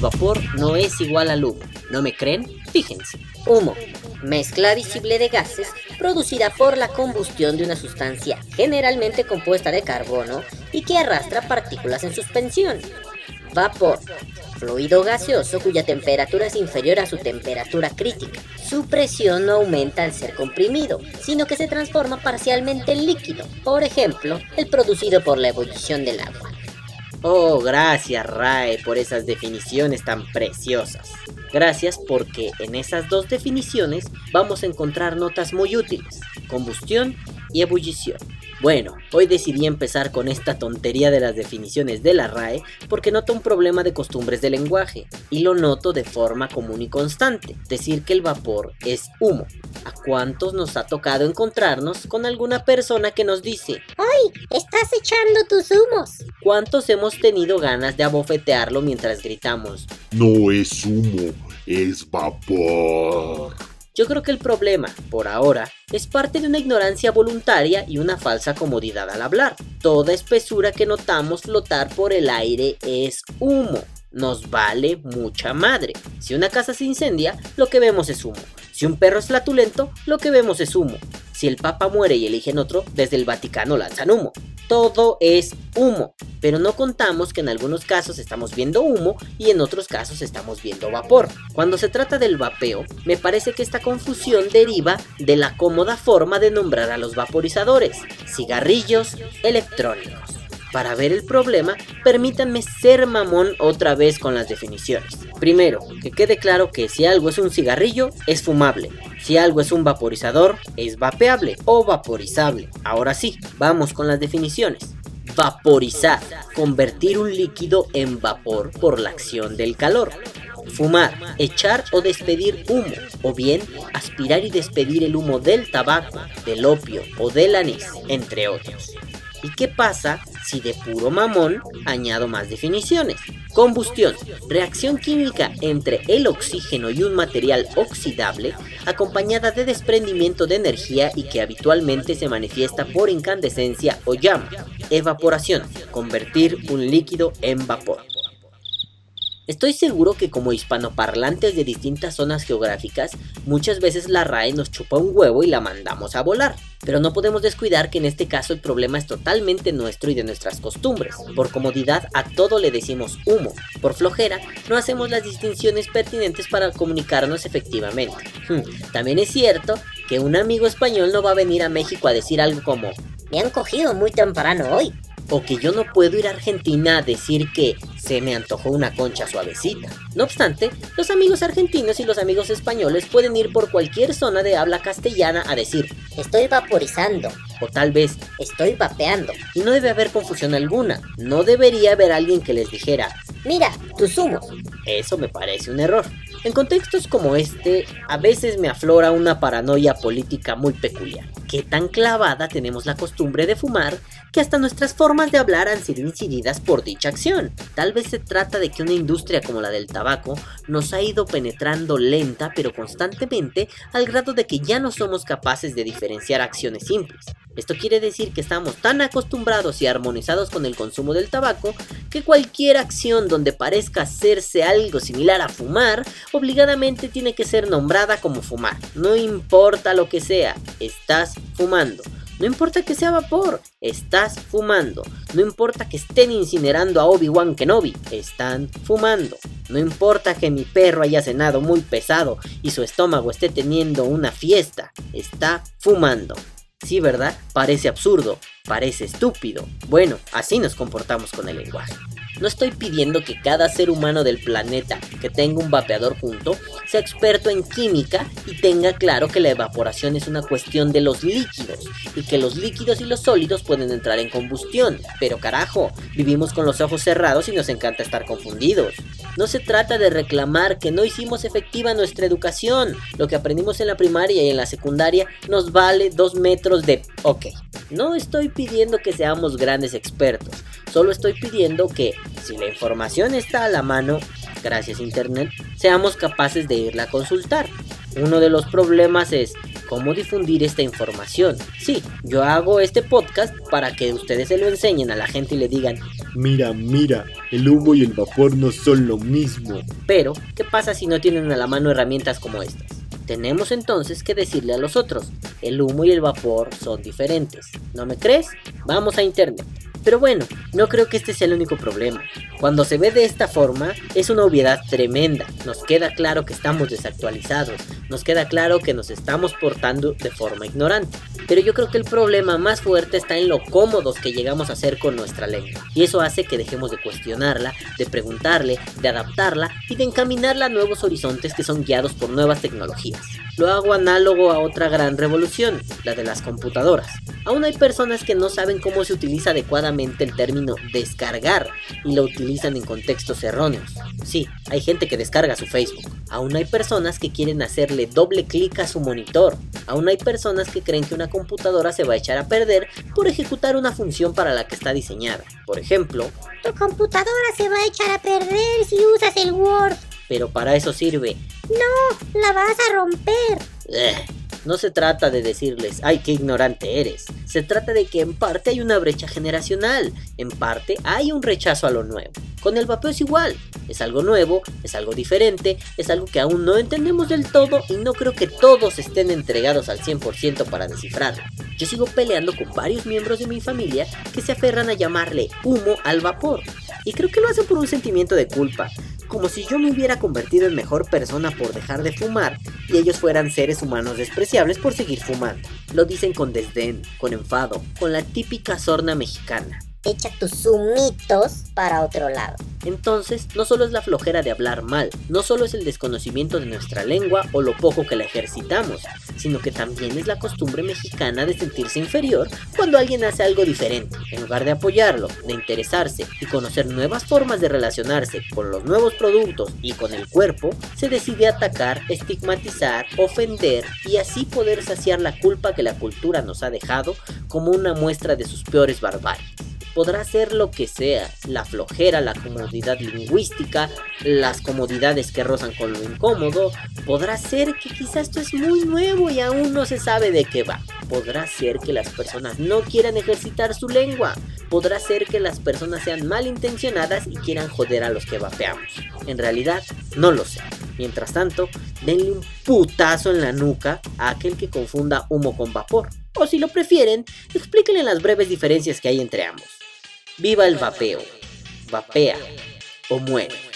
vapor no es igual al humo. ¿No me creen? Fíjense. Humo, mezcla visible de gases producida por la combustión de una sustancia generalmente compuesta de carbono y que arrastra partículas en suspensión. Vapor, fluido gaseoso cuya temperatura es inferior a su temperatura crítica. Su presión no aumenta al ser comprimido, sino que se transforma parcialmente en líquido, por ejemplo, el producido por la ebullición del agua. Oh, gracias RAE por esas definiciones tan preciosas. Gracias porque en esas dos definiciones vamos a encontrar notas muy útiles, combustión y ebullición. Bueno, hoy decidí empezar con esta tontería de las definiciones de la RAE porque noto un problema de costumbres de lenguaje y lo noto de forma común y constante, decir que el vapor es humo. ¿A cuántos nos ha tocado encontrarnos con alguna persona que nos dice, ¡Ay! ¡Estás echando tus humos! ¿Cuántos hemos tenido ganas de abofetearlo mientras gritamos, No es humo, es vapor. Yo creo que el problema, por ahora, es parte de una ignorancia voluntaria y una falsa comodidad al hablar. Toda espesura que notamos flotar por el aire es humo. Nos vale mucha madre. Si una casa se incendia, lo que vemos es humo. Si un perro es flatulento, lo que vemos es humo. Si el Papa muere y eligen otro, desde el Vaticano lanzan humo. Todo es humo, pero no contamos que en algunos casos estamos viendo humo y en otros casos estamos viendo vapor. Cuando se trata del vapeo, me parece que esta confusión deriva de la cómoda forma de nombrar a los vaporizadores, cigarrillos electrónicos. Para ver el problema, permítanme ser mamón otra vez con las definiciones. Primero, que quede claro que si algo es un cigarrillo, es fumable. Si algo es un vaporizador, es vapeable o vaporizable. Ahora sí, vamos con las definiciones. Vaporizar, convertir un líquido en vapor por la acción del calor. Fumar, echar o despedir humo, o bien aspirar y despedir el humo del tabaco, del opio o del anís, entre otros. ¿Y qué pasa si de puro mamón añado más definiciones? Combustión, reacción química entre el oxígeno y un material oxidable acompañada de desprendimiento de energía y que habitualmente se manifiesta por incandescencia o llama. Evaporación, convertir un líquido en vapor. Estoy seguro que como hispanoparlantes de distintas zonas geográficas, muchas veces la RAE nos chupa un huevo y la mandamos a volar. Pero no podemos descuidar que en este caso el problema es totalmente nuestro y de nuestras costumbres. Por comodidad a todo le decimos humo. Por flojera no hacemos las distinciones pertinentes para comunicarnos efectivamente. Hmm, También es cierto que un amigo español no va a venir a México a decir algo como Me han cogido muy temprano hoy. o que yo no puedo ir a Argentina a decir que se me antojó una concha suavecita. No obstante, los amigos argentinos y los amigos españoles pueden ir por cualquier zona de habla castellana a decir, Estoy vaporizando. o tal vez, Estoy vapeando. y no debe haber confusión alguna, no debería haber alguien que les dijera, Mira, tus humos. eso me parece un error. En contextos como este, a veces me aflora una paranoia política muy peculiar. ¿Qué tan clavada tenemos la costumbre de fumar que hasta nuestras formas de hablar han sido incididas por dicha acción? Tal vez se trata de que una industria como la del tabaco nos ha ido penetrando lenta pero constantemente al grado de que ya no somos capaces de diferenciar acciones simples. Esto quiere decir que estamos tan acostumbrados y armonizados con el consumo del tabaco que cualquier acción donde parezca hacerse algo similar a fumar, obligadamente tiene que ser nombrada como fumar. No importa lo que sea, estás fumando. No importa que sea vapor, estás fumando. No importa que estén incinerando a Obi-Wan Kenobi, están fumando. No importa que mi perro haya cenado muy pesado y su estómago esté teniendo una fiesta, está fumando. Sí, ¿verdad? Parece absurdo, parece estúpido. Bueno, así nos comportamos con el lenguaje. No estoy pidiendo que cada ser humano del planeta que tenga un vapeador junto sea experto en química y tenga claro que la evaporación es una cuestión de los líquidos y que los líquidos y los sólidos pueden entrar en combustión. Pero carajo, vivimos con los ojos cerrados y nos encanta estar confundidos. No se trata de reclamar que no hicimos efectiva nuestra educación. Lo que aprendimos en la primaria y en la secundaria nos vale dos metros de... Ok, no estoy pidiendo que seamos grandes expertos. Solo estoy pidiendo que, si la información está a la mano, gracias a Internet, seamos capaces de irla a consultar. Uno de los problemas es cómo difundir esta información. Sí, yo hago este podcast para que ustedes se lo enseñen a la gente y le digan, Mira, mira, el humo y el vapor no son lo mismo. Pero, ¿qué pasa si no tienen a la mano herramientas como estas? Tenemos entonces que decirle a los otros, el humo y el vapor son diferentes. ¿No me crees? Vamos a internet. Pero bueno, no creo que este sea el único problema. Cuando se ve de esta forma, es una obviedad tremenda. Nos queda claro que estamos desactualizados, nos queda claro que nos estamos portando de forma ignorante. Pero yo creo que el problema más fuerte está en lo cómodos que llegamos a ser con nuestra lengua. Y eso hace que dejemos de cuestionarla, de preguntarle, de adaptarla y de encaminarla a nuevos horizontes que son guiados por nuevas tecnologías. Lo hago análogo a otra gran revolución, la de las computadoras. Aún hay personas que no saben cómo se utiliza adecuadamente el término descargar y lo utilizan en contextos erróneos. Sí, hay gente que descarga su Facebook. Aún hay personas que quieren hacerle doble clic a su monitor. Aún hay personas que creen que una computadora se va a echar a perder por ejecutar una función para la que está diseñada. Por ejemplo, tu computadora se va a echar a perder si usas el Word. Pero para eso sirve. No, la vas a romper. No se trata de decirles, ay, qué ignorante eres. Se trata de que en parte hay una brecha generacional, en parte hay un rechazo a lo nuevo. Con el vapeo es igual, es algo nuevo, es algo diferente, es algo que aún no entendemos del todo y no creo que todos estén entregados al 100% para descifrarlo. Yo sigo peleando con varios miembros de mi familia que se aferran a llamarle humo al vapor. Y creo que lo hacen por un sentimiento de culpa, como si yo me hubiera convertido en mejor persona por dejar de fumar y ellos fueran seres humanos despreciables por seguir fumando. Lo dicen con desdén, con enfado, con la típica sorna mexicana. Echa tus sumitos para otro lado. Entonces, no solo es la flojera de hablar mal, no solo es el desconocimiento de nuestra lengua o lo poco que la ejercitamos, sino que también es la costumbre mexicana de sentirse inferior cuando alguien hace algo diferente. En lugar de apoyarlo, de interesarse y conocer nuevas formas de relacionarse con los nuevos productos y con el cuerpo, se decide atacar, estigmatizar, ofender y así poder saciar la culpa que la cultura nos ha dejado como una muestra de sus peores barbaries podrá ser lo que sea, la flojera, la comodidad lingüística, las comodidades que rozan con lo incómodo, podrá ser que quizás esto es muy nuevo y aún no se sabe de qué va, podrá ser que las personas no quieran ejercitar su lengua, podrá ser que las personas sean malintencionadas y quieran joder a los que vapeamos. En realidad, no lo sé. Mientras tanto, denle un putazo en la nuca a aquel que confunda humo con vapor. O si lo prefieren, explíquenle las breves diferencias que hay entre ambos. Viva el vapeo. Vapea o muere.